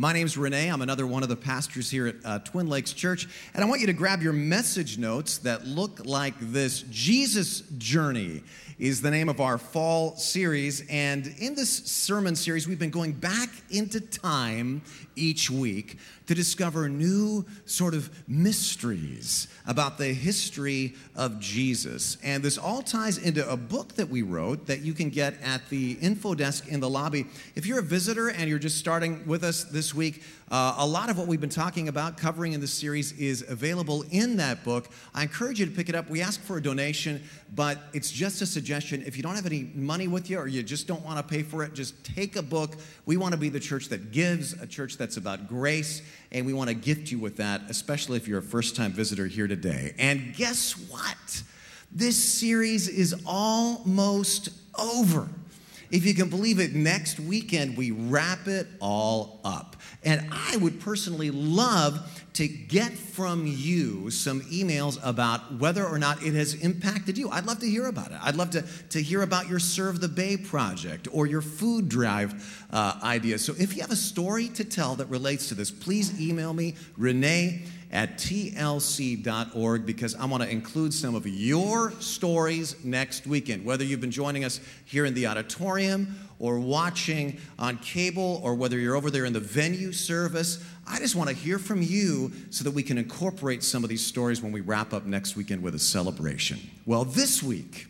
My name's Renee. I'm another one of the pastors here at uh, Twin Lakes Church. And I want you to grab your message notes that look like this Jesus Journey is the name of our fall series. And in this sermon series, we've been going back into time each week to discover new sort of mysteries about the history of Jesus. And this all ties into a book that we wrote that you can get at the info desk in the lobby. If you're a visitor and you're just starting with us this week, uh, a lot of what we've been talking about, covering in this series, is available in that book. I encourage you to pick it up. We ask for a donation, but it's just a suggestion. If you don't have any money with you or you just don't want to pay for it, just take a book. We want to be the church that gives, a church that's about grace, and we want to gift you with that, especially if you're a first time visitor here today. And guess what? This series is almost over. If you can believe it, next weekend we wrap it all up. And I would personally love to get from you some emails about whether or not it has impacted you. I'd love to hear about it. I'd love to, to hear about your Serve the Bay project or your food drive uh, idea. So if you have a story to tell that relates to this, please email me, Renee at tlc.org because I want to include some of your stories next weekend. Whether you've been joining us here in the auditorium or watching on cable or whether you're over there in the venue service, I just want to hear from you so that we can incorporate some of these stories when we wrap up next weekend with a celebration. Well, this week,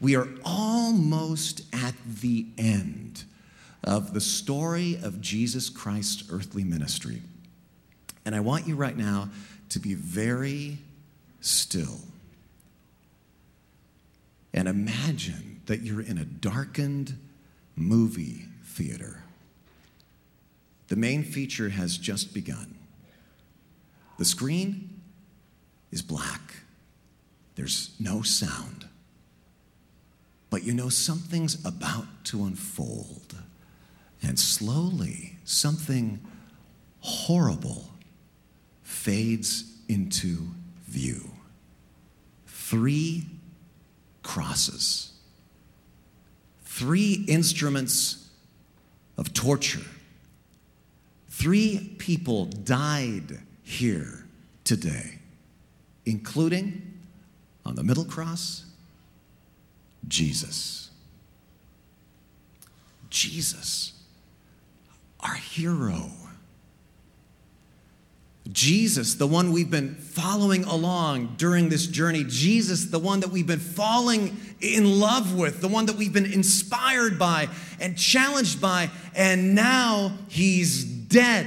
we are almost at the end of the story of Jesus Christ's earthly ministry. And I want you right now to be very still and imagine that you're in a darkened movie theater. The main feature has just begun. The screen is black, there's no sound. But you know something's about to unfold. And slowly, something horrible fades into view. Three crosses, three instruments of torture. Three people died here today, including on the middle cross, Jesus. Jesus, our hero. Jesus, the one we've been following along during this journey, Jesus, the one that we've been falling in love with, the one that we've been inspired by and challenged by, and now he's dead.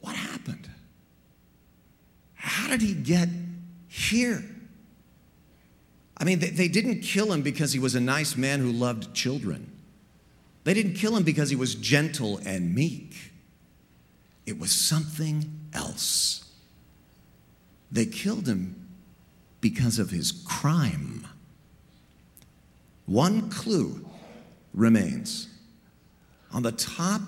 What happened? How did he get here? I mean, they, they didn't kill him because he was a nice man who loved children. They didn't kill him because he was gentle and meek. It was something else. They killed him because of his crime. One clue remains. On the top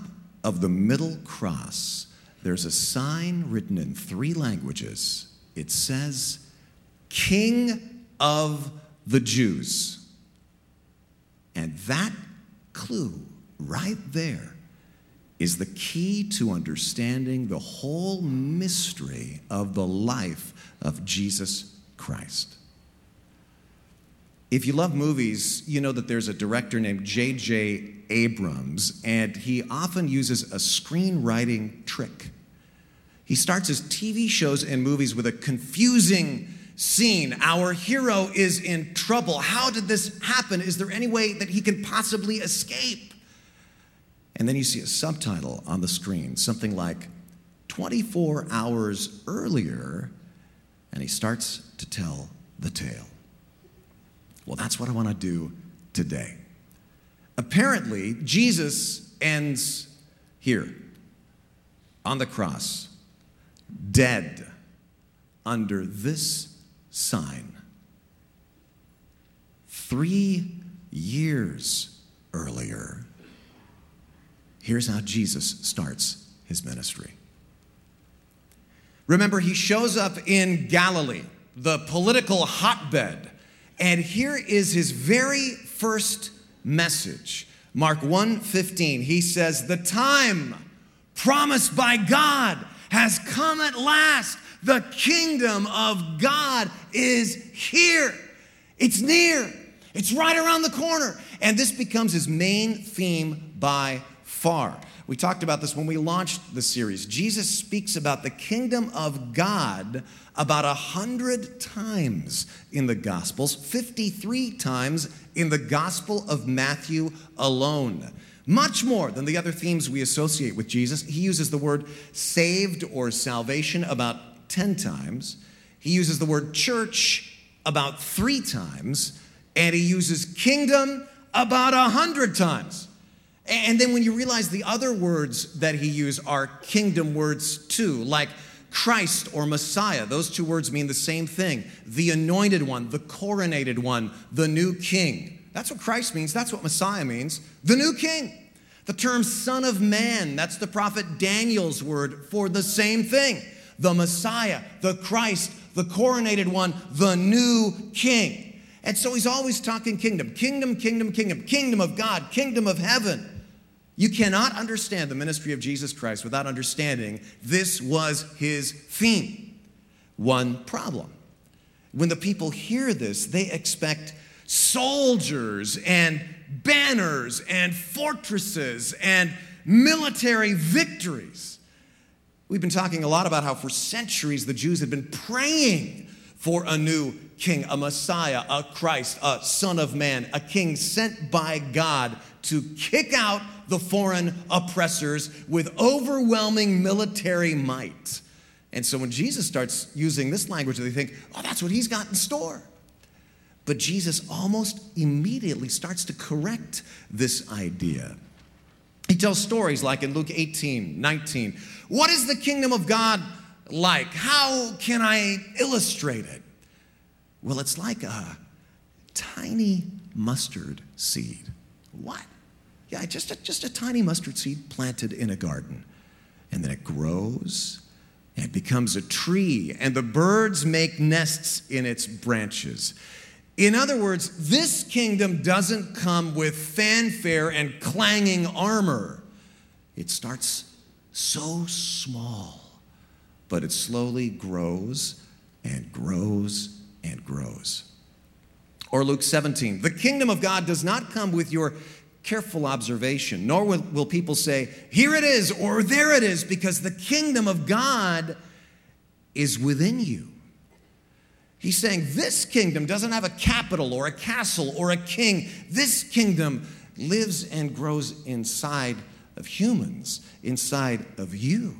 of the middle cross, there's a sign written in three languages. It says, King of the Jews. And that clue right there is the key to understanding the whole mystery of the life of Jesus Christ. If you love movies, you know that there's a director named J.J. Abrams, and he often uses a screenwriting trick. He starts his TV shows and movies with a confusing scene. Our hero is in trouble. How did this happen? Is there any way that he can possibly escape? And then you see a subtitle on the screen, something like 24 hours earlier, and he starts to tell the tale. Well, that's what I want to do today. Apparently, Jesus ends here on the cross, dead under this sign. Three years earlier, Here's how Jesus starts his ministry. Remember, he shows up in Galilee, the political hotbed, and here is his very first message Mark 1:15, he says, "The time promised by God has come at last. The kingdom of God is here. It's near. It's right around the corner." And this becomes his main theme by far. We talked about this when we launched the series. Jesus speaks about the kingdom of God about a hundred times in the Gospels, 53 times in the Gospel of Matthew alone. Much more than the other themes we associate with Jesus. He uses the word saved or salvation about 10 times. He uses the word church about three times. And he uses kingdom about a hundred times. And then when you realize the other words that he used are kingdom words too, like Christ or Messiah. Those two words mean the same thing the anointed one, the coronated one, the new king. That's what Christ means. That's what Messiah means. The new king. The term Son of Man, that's the prophet Daniel's word for the same thing. The Messiah, the Christ, the coronated one, the new king. And so he's always talking kingdom, kingdom, kingdom, kingdom, kingdom of God, kingdom of heaven. You cannot understand the ministry of Jesus Christ without understanding this was his theme. One problem. When the people hear this, they expect soldiers and banners and fortresses and military victories. We've been talking a lot about how for centuries the Jews had been praying for a new king, a Messiah, a Christ, a Son of Man, a king sent by God to kick out the foreign oppressors with overwhelming military might. And so when Jesus starts using this language, they think, oh, that's what he's got in store. But Jesus almost immediately starts to correct this idea. He tells stories like in Luke 18, 19. What is the kingdom of God like? How can I illustrate it? Well, it's like a tiny mustard seed. What? Yeah, just a, just a tiny mustard seed planted in a garden. And then it grows and it becomes a tree, and the birds make nests in its branches. In other words, this kingdom doesn't come with fanfare and clanging armor. It starts so small, but it slowly grows and grows and grows. Or Luke 17, the kingdom of God does not come with your careful observation, nor will, will people say, Here it is, or there it is, because the kingdom of God is within you. He's saying this kingdom doesn't have a capital or a castle or a king. This kingdom lives and grows inside of humans, inside of you.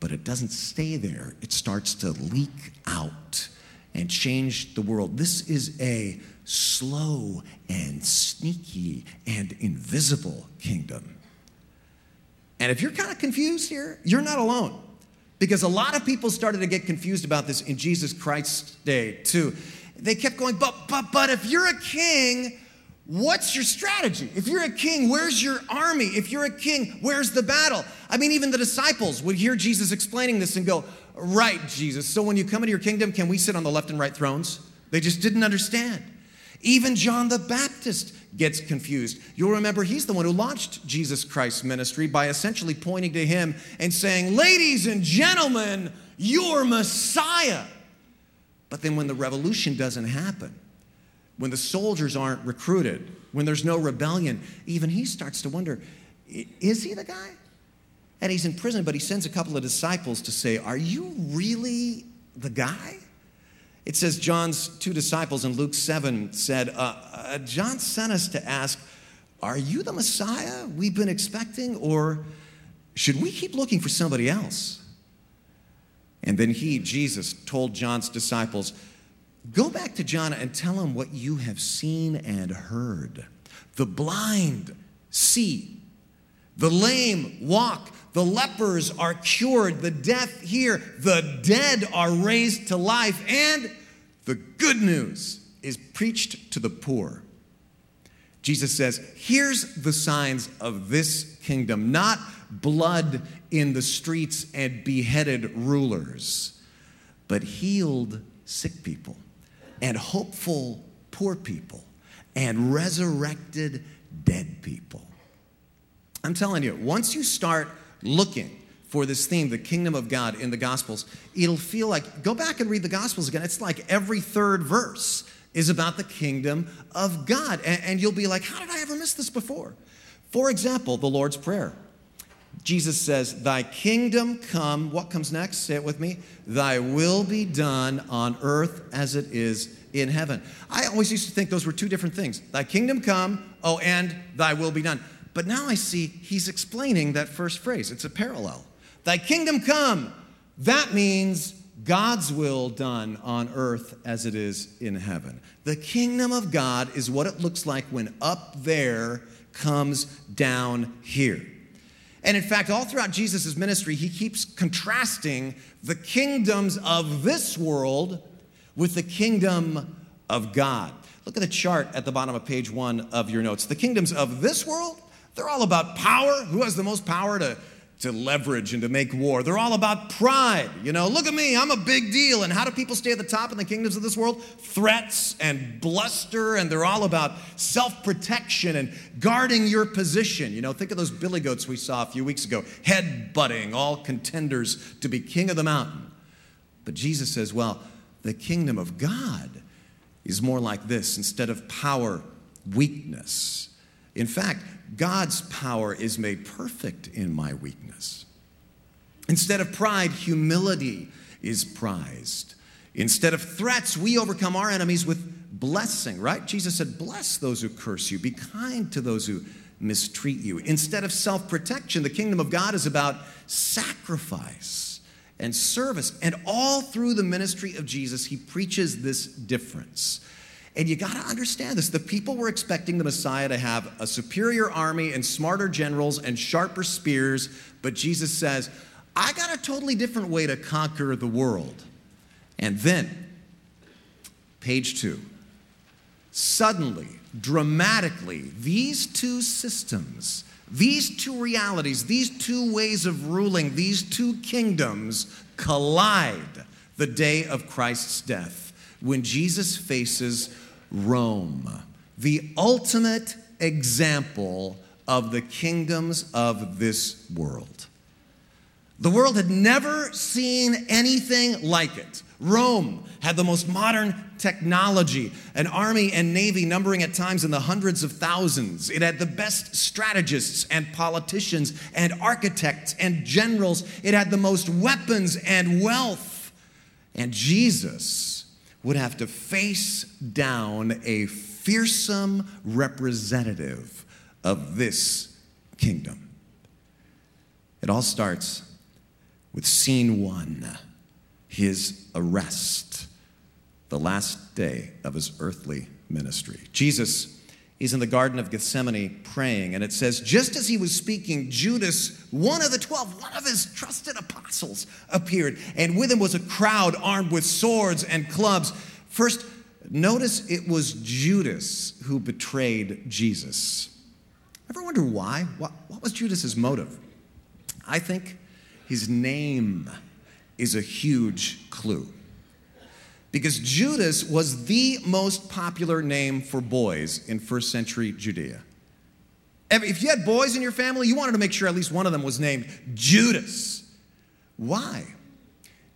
But it doesn't stay there, it starts to leak out and change the world. This is a slow and sneaky and invisible kingdom. And if you're kind of confused here, you're not alone. Because a lot of people started to get confused about this in Jesus Christ's day, too. They kept going, but, but, but if you're a king, what's your strategy? If your a king, where's your army? If you're a king, where's the battle? I mean, even the disciples would hear Jesus explaining this and go, Right, Jesus. So when you come into your kingdom, can we sit on the left and right thrones? They just didn't understand. Even John the Baptist gets confused. You'll remember he's the one who launched Jesus Christ's ministry by essentially pointing to him and saying, Ladies and gentlemen, you're Messiah. But then when the revolution doesn't happen, when the soldiers aren't recruited, when there's no rebellion, even he starts to wonder is he the guy? And he's in prison, but he sends a couple of disciples to say, Are you really the guy? It says John's two disciples in Luke 7 said, uh, uh, John sent us to ask, Are you the Messiah we've been expecting, or should we keep looking for somebody else? And then he, Jesus, told John's disciples, Go back to John and tell him what you have seen and heard. The blind see, the lame walk, the lepers are cured, the deaf hear, the dead are raised to life, and the good news is preached to the poor. Jesus says, Here's the signs of this kingdom not blood in the streets and beheaded rulers, but healed sick people and hopeful poor people and resurrected dead people. I'm telling you, once you start looking for this theme, the kingdom of God in the Gospels, it'll feel like, go back and read the Gospels again. It's like every third verse is about the kingdom of God. And, and you'll be like, how did I ever miss this before? For example, the Lord's Prayer. Jesus says, Thy kingdom come. What comes next? Say it with me. Thy will be done on earth as it is in heaven. I always used to think those were two different things. Thy kingdom come, oh, and thy will be done. But now I see he's explaining that first phrase. It's a parallel. Thy kingdom come. That means God's will done on earth as it is in heaven. The kingdom of God is what it looks like when up there comes down here. And in fact, all throughout Jesus' ministry, he keeps contrasting the kingdoms of this world with the kingdom of God. Look at the chart at the bottom of page one of your notes. The kingdoms of this world, they're all about power. Who has the most power to to leverage and to make war. They're all about pride. You know, look at me, I'm a big deal. And how do people stay at the top in the kingdoms of this world? Threats and bluster, and they're all about self protection and guarding your position. You know, think of those billy goats we saw a few weeks ago, head butting, all contenders to be king of the mountain. But Jesus says, well, the kingdom of God is more like this instead of power, weakness. In fact, God's power is made perfect in my weakness. Instead of pride, humility is prized. Instead of threats, we overcome our enemies with blessing, right? Jesus said, Bless those who curse you, be kind to those who mistreat you. Instead of self protection, the kingdom of God is about sacrifice and service. And all through the ministry of Jesus, he preaches this difference. And you got to understand this. The people were expecting the Messiah to have a superior army and smarter generals and sharper spears, but Jesus says, I got a totally different way to conquer the world. And then, page two, suddenly, dramatically, these two systems, these two realities, these two ways of ruling, these two kingdoms collide the day of Christ's death when Jesus faces Rome, the ultimate example of the kingdoms of this world. The world had never seen anything like it. Rome had the most modern technology, an army and navy numbering at times in the hundreds of thousands. It had the best strategists and politicians and architects and generals. It had the most weapons and wealth. And Jesus would have to face down a fearsome representative of this kingdom. It all starts with scene one his arrest, the last day of his earthly ministry. Jesus He's in the Garden of Gethsemane praying, and it says, just as he was speaking, Judas, one of the twelve, one of his trusted apostles, appeared, and with him was a crowd armed with swords and clubs. First, notice it was Judas who betrayed Jesus. Ever wonder why? What, what was Judas's motive? I think his name is a huge clue because Judas was the most popular name for boys in first century Judea. If you had boys in your family, you wanted to make sure at least one of them was named Judas. Why?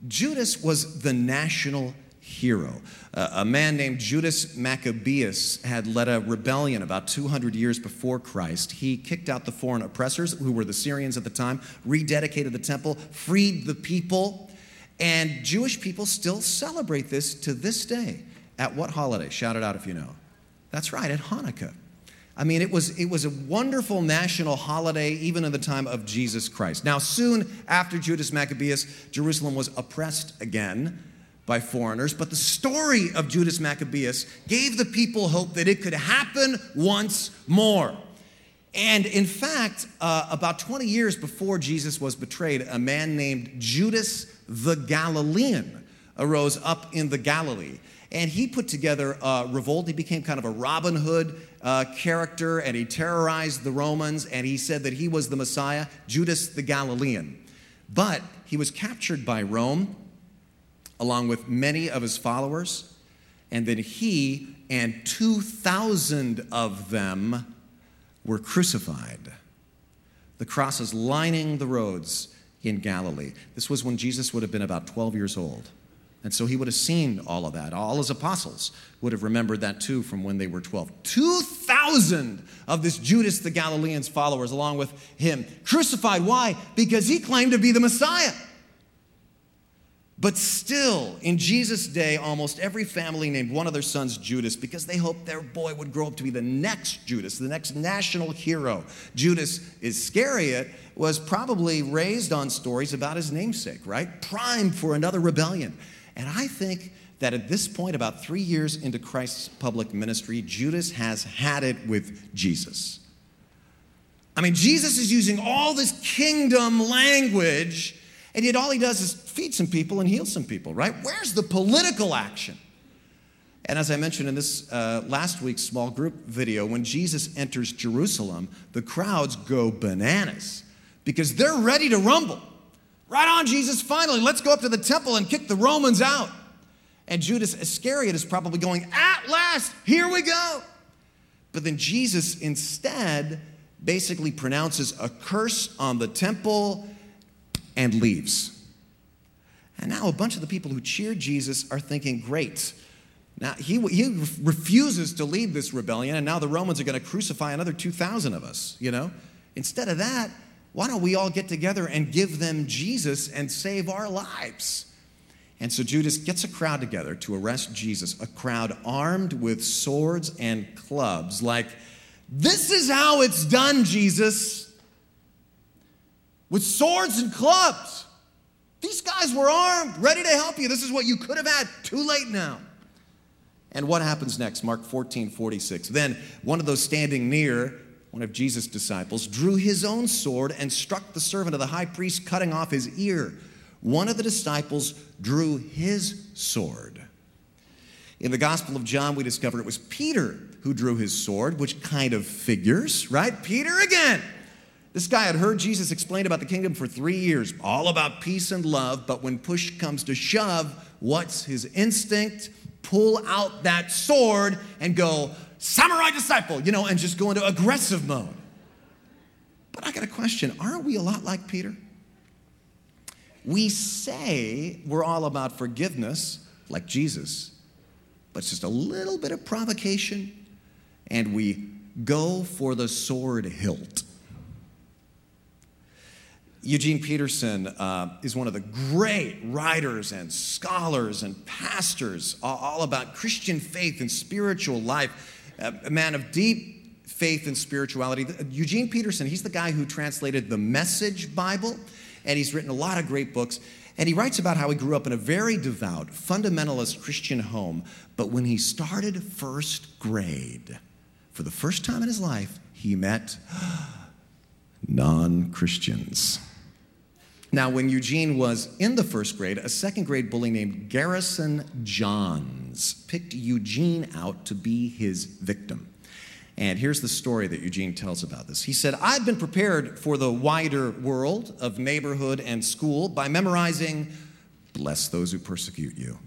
Judas was the national hero. Uh, a man named Judas Maccabeus had led a rebellion about 200 years before Christ. He kicked out the foreign oppressors, who were the Syrians at the time, rededicated the temple, freed the people, and Jewish people still celebrate this to this day. At what holiday? Shout it out if you know. That's right, at Hanukkah. I mean, it was, it was a wonderful national holiday even in the time of Jesus Christ. Now, soon after Judas Maccabeus, Jerusalem was oppressed again by foreigners, but the story of Judas Maccabeus gave the people hope that it could happen once more. And in fact, uh, about 20 years before Jesus was betrayed, a man named Judas the Galilean arose up in the Galilee. And he put together a revolt. He became kind of a Robin Hood uh, character, and he terrorized the Romans, and he said that he was the Messiah, Judas the Galilean. But he was captured by Rome, along with many of his followers, and then he and 2,000 of them were crucified. The crosses lining the roads in Galilee. This was when Jesus would have been about 12 years old. And so he would have seen all of that. All his apostles would have remembered that too from when they were 12. 2,000 of this Judas the Galilean's followers, along with him, crucified. Why? Because he claimed to be the Messiah. But still, in Jesus' day, almost every family named one of their sons Judas because they hoped their boy would grow up to be the next Judas, the next national hero. Judas Iscariot was probably raised on stories about his namesake, right? Primed for another rebellion. And I think that at this point, about three years into Christ's public ministry, Judas has had it with Jesus. I mean, Jesus is using all this kingdom language and yet all he does is feed some people and heal some people, right? Where's the political action? And as I mentioned in this uh, last week's small group video, when Jesus enters Jerusalem, the crowds go bananas because they're ready to rumble. Right on, Jesus, finally, let's go up to the temple and kick the Romans out. And Judas Iscariot is probably going, At last, here we go. But then Jesus instead basically pronounces a curse on the temple and leaves. And now a bunch of the people who cheered Jesus are thinking, great. Now, he, he refuses to lead this rebellion, and now the Romans are going to crucify another 2,000 of us, you know? Instead of that, why don't we all get together and give them Jesus and save our lives? And so Judas gets a crowd together to arrest Jesus, a crowd armed with swords and clubs, like, this is how it's done, Jesus with swords and clubs. These guys were armed, ready to help you. This is what you could have had. Too late now. And what happens next? Mark 14, 46. Then one of those standing near, one of Jesus' disciples, drew his own sword and struck the servant of the high priest, cutting off his ear. One of the disciples drew his sword. In the Gospel of John, we discover it was Peter who drew his sword, which kind of figures, right? Peter again this guy had heard Jesus explain about the kingdom for three years, all about peace and love, but when push comes to shove, what's his instinct? Pull out that sword and go, samurai disciple, you know, and just go into aggressive mode. But I got a question aren't we a lot like Peter? We say we're all about forgiveness, like Jesus, but it's just a little bit of provocation, and we go for the sword hilt. Eugene Peterson uh, is one of the great writers and scholars and pastors, all about Christian faith and spiritual life, a man of deep faith and spirituality. Eugene Peterson, he's the guy who translated the Message Bible, and he's written a lot of great books. And he writes about how he grew up in a very devout, fundamentalist Christian home, but when he started first grade, for the first time in his life, he met non Christians. Now, when Eugene was in the first grade, a second grade bully named Garrison Johns picked Eugene out to be his victim. And here's the story that Eugene tells about this. He said, I've been prepared for the wider world of neighborhood and school by memorizing, Bless those who persecute you,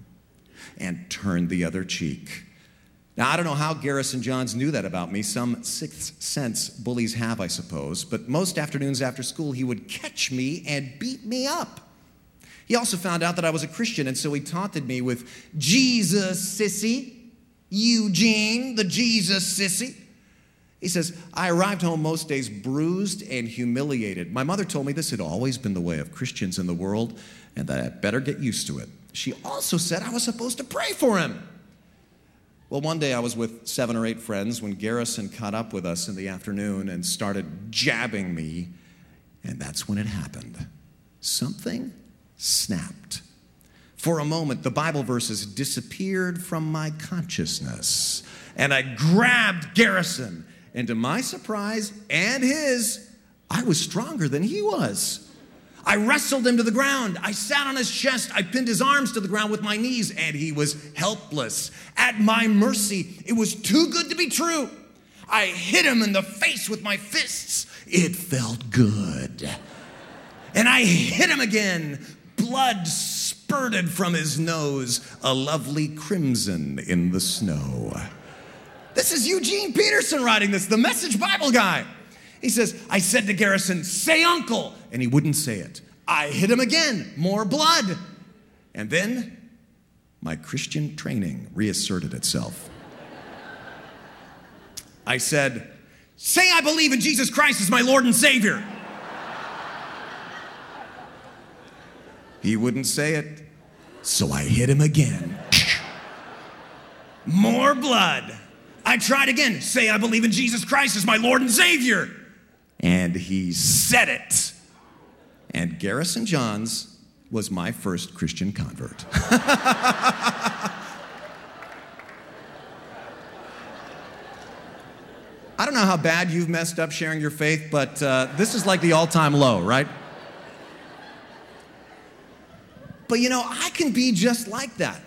and turn the other cheek. Now, I don't know how Garrison Johns knew that about me. Some sixth sense bullies have, I suppose. But most afternoons after school, he would catch me and beat me up. He also found out that I was a Christian, and so he taunted me with Jesus, sissy. Eugene, the Jesus sissy. He says, I arrived home most days bruised and humiliated. My mother told me this had always been the way of Christians in the world and that I better get used to it. She also said I was supposed to pray for him. Well, one day I was with seven or eight friends when Garrison caught up with us in the afternoon and started jabbing me, and that's when it happened. Something snapped. For a moment, the Bible verses disappeared from my consciousness, and I grabbed Garrison. And to my surprise and his, I was stronger than he was. I wrestled him to the ground. I sat on his chest. I pinned his arms to the ground with my knees, and he was helpless. At my mercy, it was too good to be true. I hit him in the face with my fists. It felt good. And I hit him again. Blood spurted from his nose, a lovely crimson in the snow. This is Eugene Peterson writing this, the message Bible guy. He says, I said to Garrison, say uncle. And he wouldn't say it. I hit him again, more blood. And then my Christian training reasserted itself. I said, Say I believe in Jesus Christ as my Lord and Savior. He wouldn't say it, so I hit him again. More blood. I tried again. Say I believe in Jesus Christ as my Lord and Savior. And he said it. And Garrison Johns was my first Christian convert. I don't know how bad you've messed up sharing your faith, but uh, this is like the all time low, right? But you know, I can be just like that,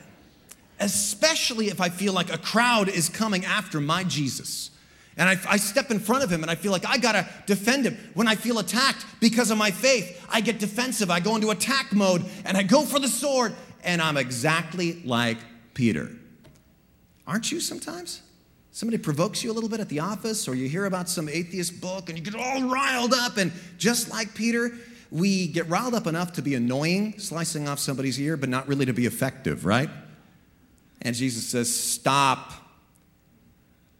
especially if I feel like a crowd is coming after my Jesus. And I, I, step in front of him and I feel like I gotta defend him. When I feel attacked because of my faith, I get defensive. I go into attack mode and I go for the sword. And I'm exactly like Peter. Aren't you sometimes? Somebody provokes you a little bit at the office, or you hear about some atheist book and you get all riled up. And just like Peter, we get riled up enough to be annoying, slicing off somebody's ear, but not really to be effective, right? And Jesus says, Stop.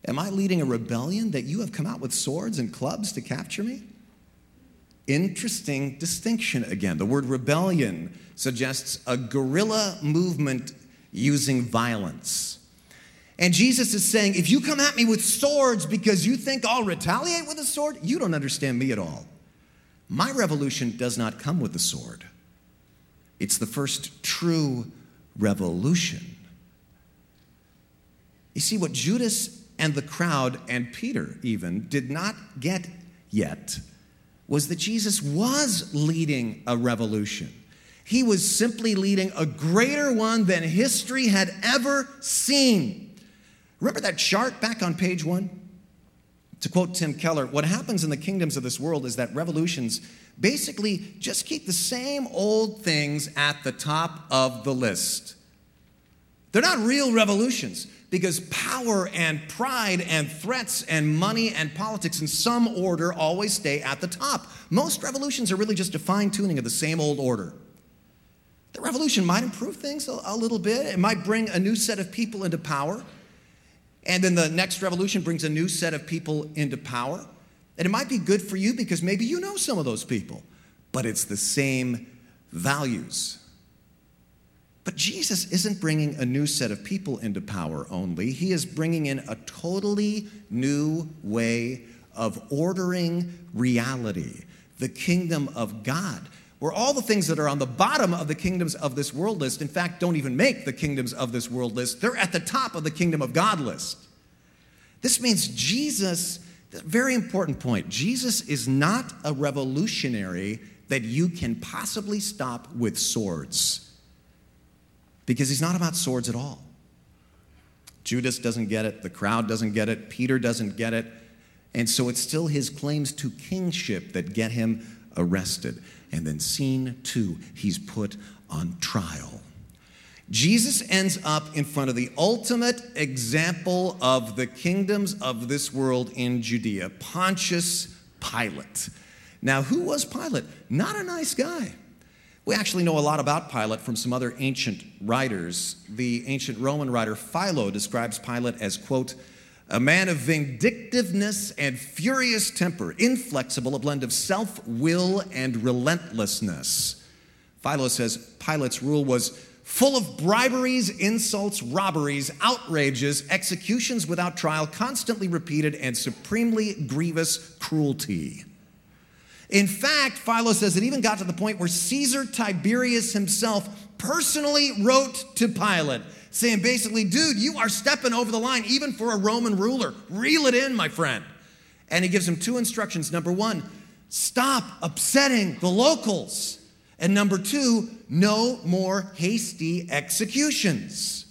Am I leading a rebellion that you have come out with swords and clubs to capture me? Interesting distinction again. The word rebellion suggests a guerrilla movement using violence. And Jesus is saying, if you come at me with swords because you think I'll retaliate with a sword, you don't understand me at all. My revolution does not come with the sword, it's the first true revolution. You see, what Judas and the crowd, and Peter even, did not get yet was that Jesus was leading a revolution. He was simply leading a greater one than history had ever seen. Remember that chart back on page one? To quote Tim Keller, what happens in the kingdoms of this world is that revolutions basically just keep the same old things at the top of the list. They're not real revolutions because power and pride and threats and money and politics in some order always stay at the top. Most revolutions are really just a fine tuning of the same old order. The revolution might improve things a, a little bit, it might bring a new set of people into power. And then the next revolution brings a new set of people into power. And it might be good for you because maybe you know some of those people, but it's the same values. But Jesus isn't bringing a new set of people into power only, He is bringing in a totally new way of ordering reality, the kingdom of God where all the things that are on the bottom of the kingdoms of this world list, in fact, don't even make the kingdoms of this world list. They're at the top of the kingdom of God list. This means Jesus, very important point, Jesus is not a revolutionary that you can possibly stop with swords because he's not about swords at all. Judas doesn't get it, the crowd doesn't get it, Peter doesn't get it. And so it's still his claims to kingship that get him arrested. And then, scene two, he's put on trial. Jesus ends up in front of the ultimate example of the kingdoms of this world in Judea Pontius Pilate. Now, who was Pilate? Not a nice guy. We actually know a lot about Pilate from some other ancient writers. The ancient Roman writer Philo describes Pilate as, quote, a man of vindictiveness and furious temper, inflexible, a blend of self will and relentlessness. Philo says Pilate's rule was full of briberies, insults, robberies, outrages, executions without trial, constantly repeated, and supremely grievous cruelty. In fact, Philo says it even got to the point where Caesar Tiberius himself personally wrote to Pilate saying basically, dude, you are stepping over the line even for a Roman ruler. Reel it in, my friend. And he gives him two instructions. Number one, stop upsetting the locals. And number two, no more hasty executions.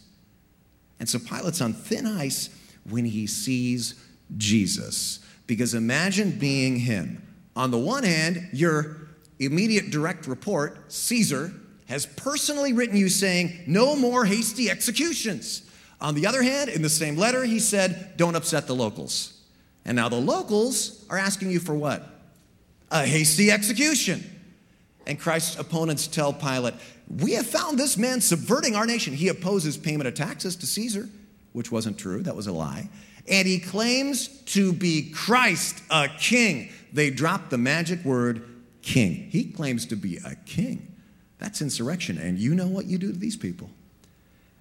And so Pilate's on thin ice when he sees Jesus. Because imagine being him. On the one hand, your immediate direct report, Caesar, has personally written you saying, No more hasty executions. On the other hand, in the same letter, he said, Don't upset the locals. And now the locals are asking you for what? A hasty execution. And Christ's opponents tell Pilate, We have found this man subverting our nation. He opposes payment of taxes to Caesar, which wasn't true, that was a lie. And he claims to be Christ, a king. They drop the magic word king. He claims to be a king. That's insurrection. And you know what you do to these people.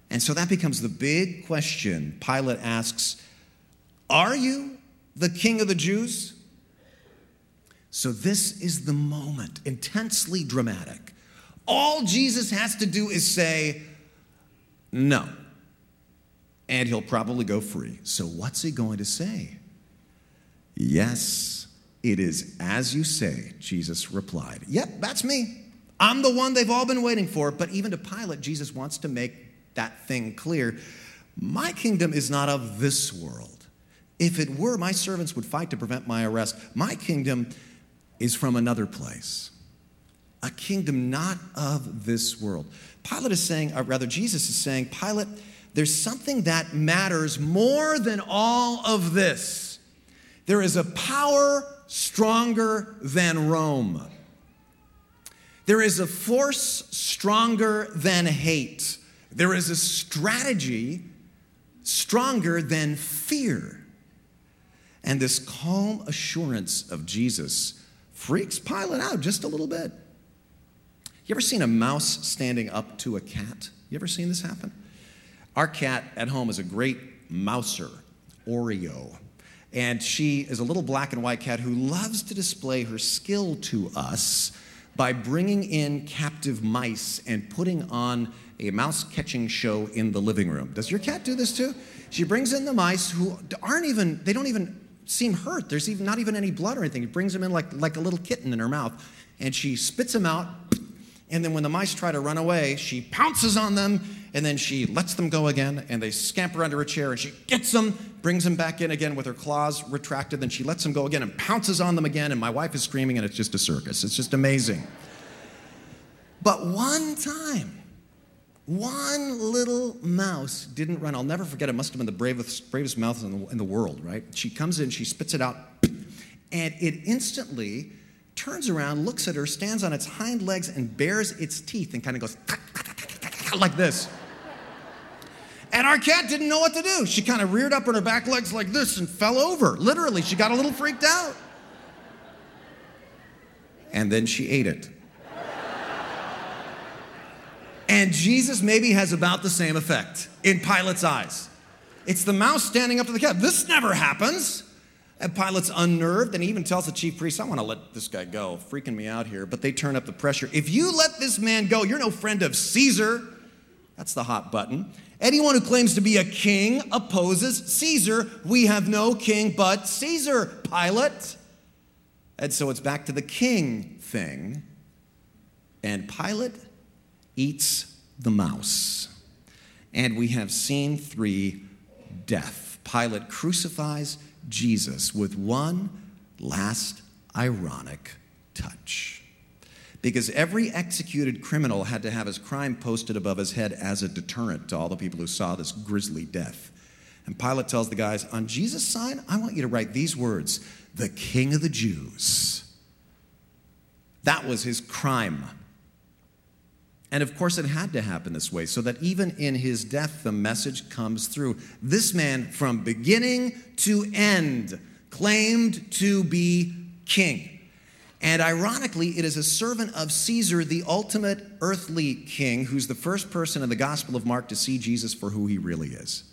And so that becomes the big question. Pilate asks, Are you the king of the Jews? So this is the moment, intensely dramatic. All Jesus has to do is say, No. And he'll probably go free. So what's he going to say? Yes, it is as you say, Jesus replied. Yep, that's me. I'm the one they've all been waiting for. But even to Pilate, Jesus wants to make that thing clear. My kingdom is not of this world. If it were, my servants would fight to prevent my arrest. My kingdom is from another place, a kingdom not of this world. Pilate is saying, or rather, Jesus is saying, Pilate, there's something that matters more than all of this. There is a power stronger than Rome. There is a force stronger than hate. There is a strategy stronger than fear. And this calm assurance of Jesus freaks Pilate out just a little bit. You ever seen a mouse standing up to a cat? You ever seen this happen? Our cat at home is a great mouser, Oreo. And she is a little black and white cat who loves to display her skill to us by bringing in captive mice and putting on a mouse catching show in the living room. Does your cat do this too? She brings in the mice who aren't even, they don't even seem hurt. There's even not even any blood or anything. He brings them in like, like a little kitten in her mouth. And she spits them out. And then when the mice try to run away, she pounces on them and then she lets them go again. And they scamper under a chair and she gets them, brings him back in again with her claws retracted. Then she lets him go again and pounces on them again. And my wife is screaming and it's just a circus. It's just amazing. But one time, one little mouse didn't run. I'll never forget. It must have been the bravest, bravest mouse in the, in the world, right? She comes in, she spits it out, and it instantly turns around, looks at her, stands on its hind legs, and bares its teeth and kind of goes like this. And our cat didn't know what to do. She kind of reared up on her back legs like this and fell over. Literally, she got a little freaked out. And then she ate it. And Jesus maybe has about the same effect in Pilate's eyes. It's the mouse standing up to the cat. This never happens. And Pilate's unnerved, and he even tells the chief priest, I want to let this guy go, freaking me out here. But they turn up the pressure. If you let this man go, you're no friend of Caesar. That's the hot button. Anyone who claims to be a king opposes Caesar. We have no king but Caesar, Pilate. And so it's back to the king thing. And Pilate eats the mouse. And we have scene three death. Pilate crucifies Jesus with one last ironic touch. Because every executed criminal had to have his crime posted above his head as a deterrent to all the people who saw this grisly death. And Pilate tells the guys, On Jesus' sign, I want you to write these words the King of the Jews. That was his crime and of course, it had to happen this way, so that even in his death, the message comes through. This man, from beginning to end, claimed to be king. And ironically, it is a servant of Caesar, the ultimate earthly king, who's the first person in the Gospel of Mark to see Jesus for who he really is.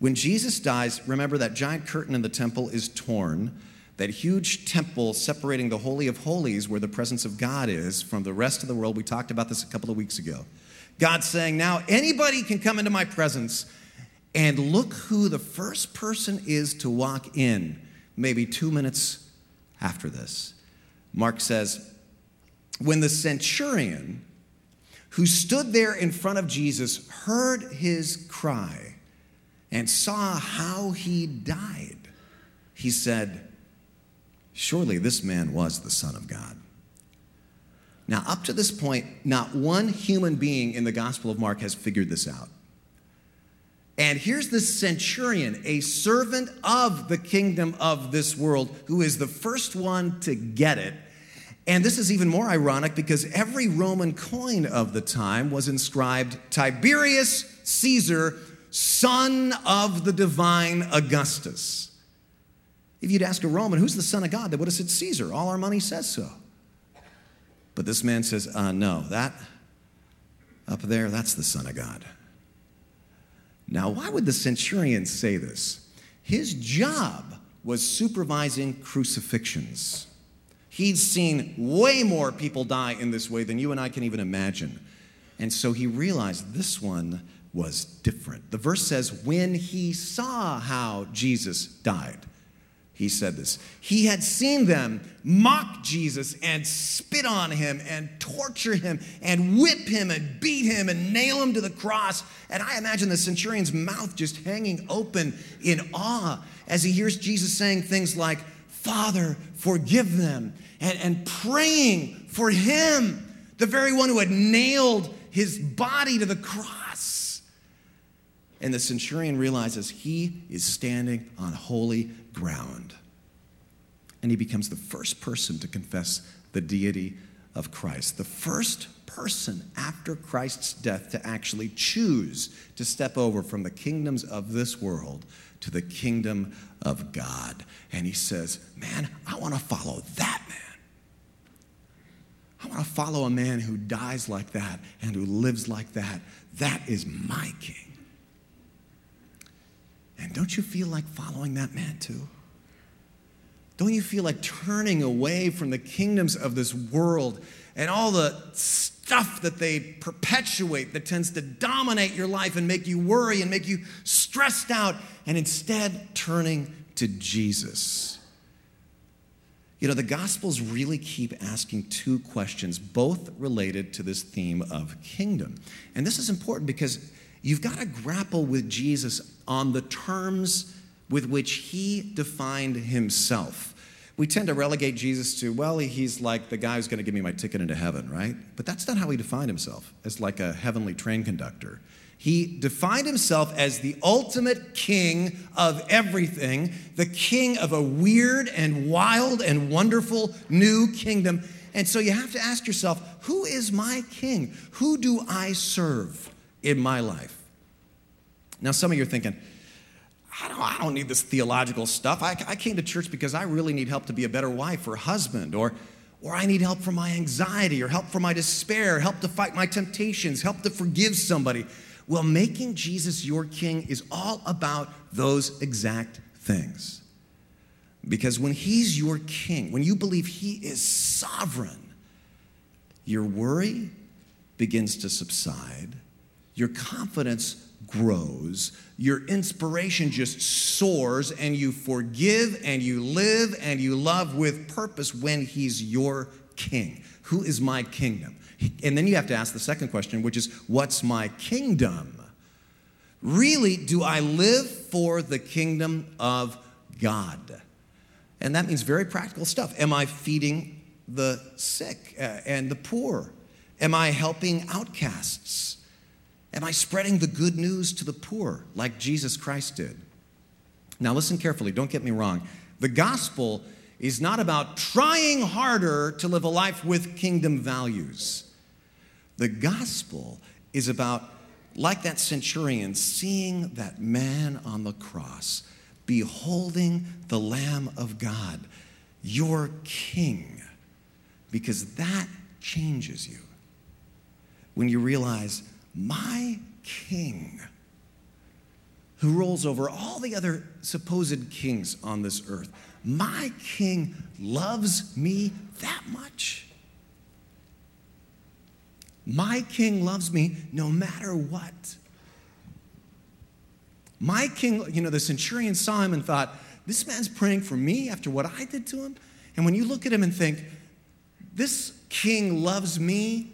When Jesus dies, remember that giant curtain in the temple is torn that huge temple separating the Holy of Holies, where the presence of God is, from the rest of the world. We talked about this a couple of weeks ago. God's saying, now anybody can come into my presence, and look who the first person is to walk in, maybe two minutes after this. Mark says, when the centurion who stood there in front of Jesus heard his cry and saw how he died, he said, Surely this man was the Son of God. Now, up to this point, not one human being in the Gospel of Mark has figured this out. And here's the centurion, a servant of the kingdom of this world, who is the first one to get it. And this is even more ironic because every Roman coin of the time was inscribed Tiberius Caesar, son of the divine Augustus. If you'd ask a Roman, who's the son of God, they would have said Caesar. All our money says so. But this man says, uh, no, that up there, that's the son of God. Now, why would the centurion say this? His job was supervising crucifixions. He'd seen way more people die in this way than you and I can even imagine. And so he realized this one was different. The verse says, when he saw how Jesus died, he said this. He had seen them mock Jesus and spit on him and torture him and whip him and beat him and nail him to the cross. And I imagine the centurion's mouth just hanging open in awe as he hears Jesus saying things like, Father, forgive them, and, and praying for him, the very one who had nailed his body to the cross. And the centurion realizes he is standing on holy ground. And he becomes the first person to confess the deity of Christ, the first person after Christ's death to actually choose to step over from the kingdoms of this world to the kingdom of God. And he says, Man, I want to follow that man. I want to follow a man who dies like that and who lives like that. That is my king. And don't you feel like following that man too? Don't you feel like turning away from the kingdoms of this world and all the stuff that they perpetuate that tends to dominate your life and make you worry and make you stressed out, and instead turning to Jesus? You know, the Gospels really keep asking two questions, both related to this theme of kingdom. And this is important because you've got to grapple with Jesus on the terms with which he defined himself. We tend to relegate Jesus to, well, he's like the guy who's going to give me my ticket into heaven, right? But that's not how he defined himself, as like a heavenly train conductor. He defined himself as the ultimate king of everything, the king of a weird and wild and wonderful new kingdom. And so you have to ask yourself, who is my king? Who do I serve in my life? Now, some of you are thinking, I don't, I don't need this theological stuff. I, I came to church because I really need help to be a better wife or husband, or, or I need help for my anxiety, or help for my despair, help to fight my temptations, help to forgive somebody. Well, making Jesus your king is all about those exact things. Because when he's your king, when you believe he is sovereign, your worry begins to subside, your confidence grows, your inspiration just soars, and you forgive and you live and you love with purpose when He's your king. Who is my kingdom? And then you have to ask the second question, which is, What's my kingdom? Really, do I live for the kingdom of God? And that means very practical stuff. Am I feeding the sick uh, and the poor? Am I helping outcasts? Am I spreading the good news to the poor like Jesus Christ did? Now, listen carefully, don't get me wrong. The gospel is not about trying harder to live a life with kingdom values. The gospel is about, like that centurion, seeing that man on the cross, beholding the Lamb of God, your king, because that changes you. When you realize, my king, who rules over all the other supposed kings on this earth, my king loves me that much. My king loves me no matter what. My king, you know, the centurion saw him and thought, this man's praying for me after what I did to him. And when you look at him and think, this king loves me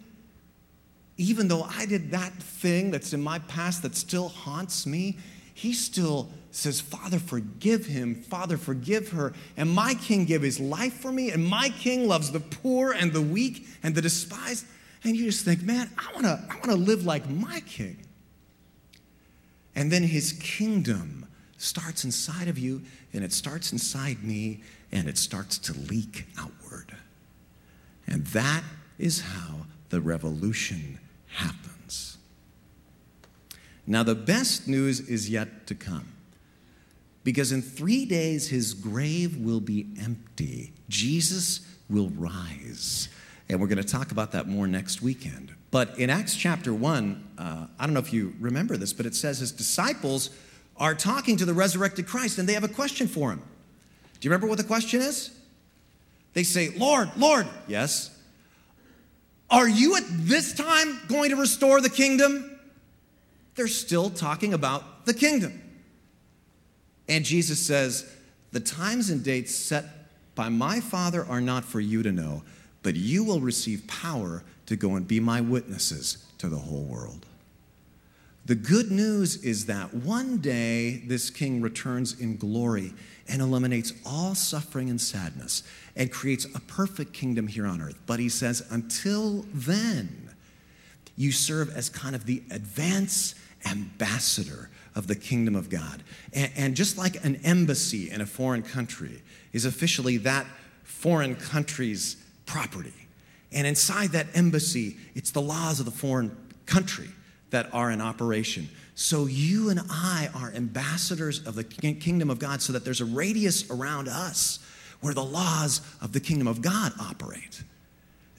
even though I did that thing that's in my past that still haunts me, he still says, Father, forgive him. Father, forgive her. And my king gave his life for me, and my king loves the poor and the weak and the despised. And you just think, man, I wanna, I wanna live like my king. And then his kingdom starts inside of you, and it starts inside me, and it starts to leak outward. And that is how the revolution happens. Now, the best news is yet to come. Because in three days, his grave will be empty. Jesus will rise. And we're going to talk about that more next weekend. But in Acts chapter 1, uh, I don't know if you remember this, but it says his disciples are talking to the resurrected Christ and they have a question for him. Do you remember what the question is? They say, Lord, Lord, yes. Are you at this time going to restore the kingdom? They're still talking about the kingdom. And Jesus says, The times and dates set by my Father are not for you to know, but you will receive power to go and be my witnesses to the whole world. The good news is that one day this king returns in glory and eliminates all suffering and sadness and creates a perfect kingdom here on earth. But he says, until then, you serve as kind of the advance ambassador of the kingdom of God. And, and, just like an embassy in a foreign country is officially that foreign country's property. And inside that embassy, it's the laws of the foreign country that are in operation. So you and I are ambassadors of the kingdom of God so that there's a radius around us where the laws of the kingdom of God operate.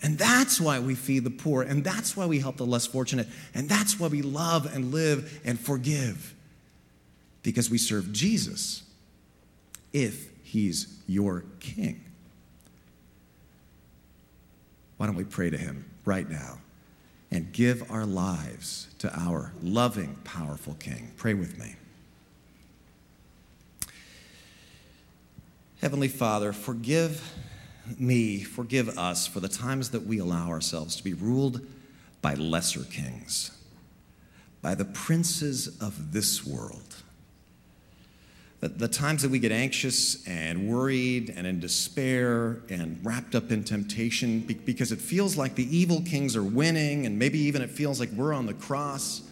And that's why we feed the poor, and that's why we help the less fortunate, and that's why we love and live and forgive. Because we serve Jesus if he's your king. Why don't we pray to him right now and give our lives to our loving, powerful king? Pray with me. Heavenly Father, forgive me, forgive us for the times that we allow ourselves to be ruled by lesser kings, by the princes of this world the, times that we get anxious and worried and in despair and wrapped up in temptation because it feels like the evil kings are winning and maybe even it feels like we're on the cross.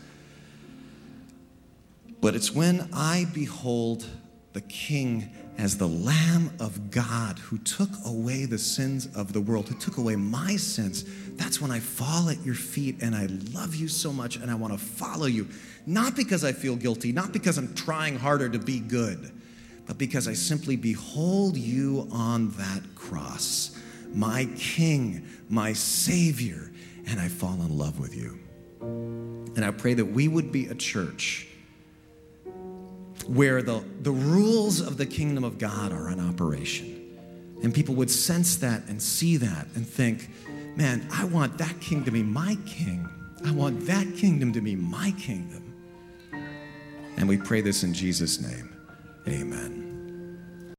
But it's when I behold the King as the Lamb of God who took away the sins of the world, who took away my sins, that's when I fall at your feet and I love you so much and I want to follow you. Not because I feel guilty, not because I'm trying harder to be good, but because I simply behold you on that cross, my King, my Savior, and I fall in love with you. And I pray that we would be a church where the, the rules of the kingdom of God are in operation. And people would sense that and see that and think, man, I want that king to be my king. I want that kingdom to be my kingdom. And we pray this in Jesus' name. Amen.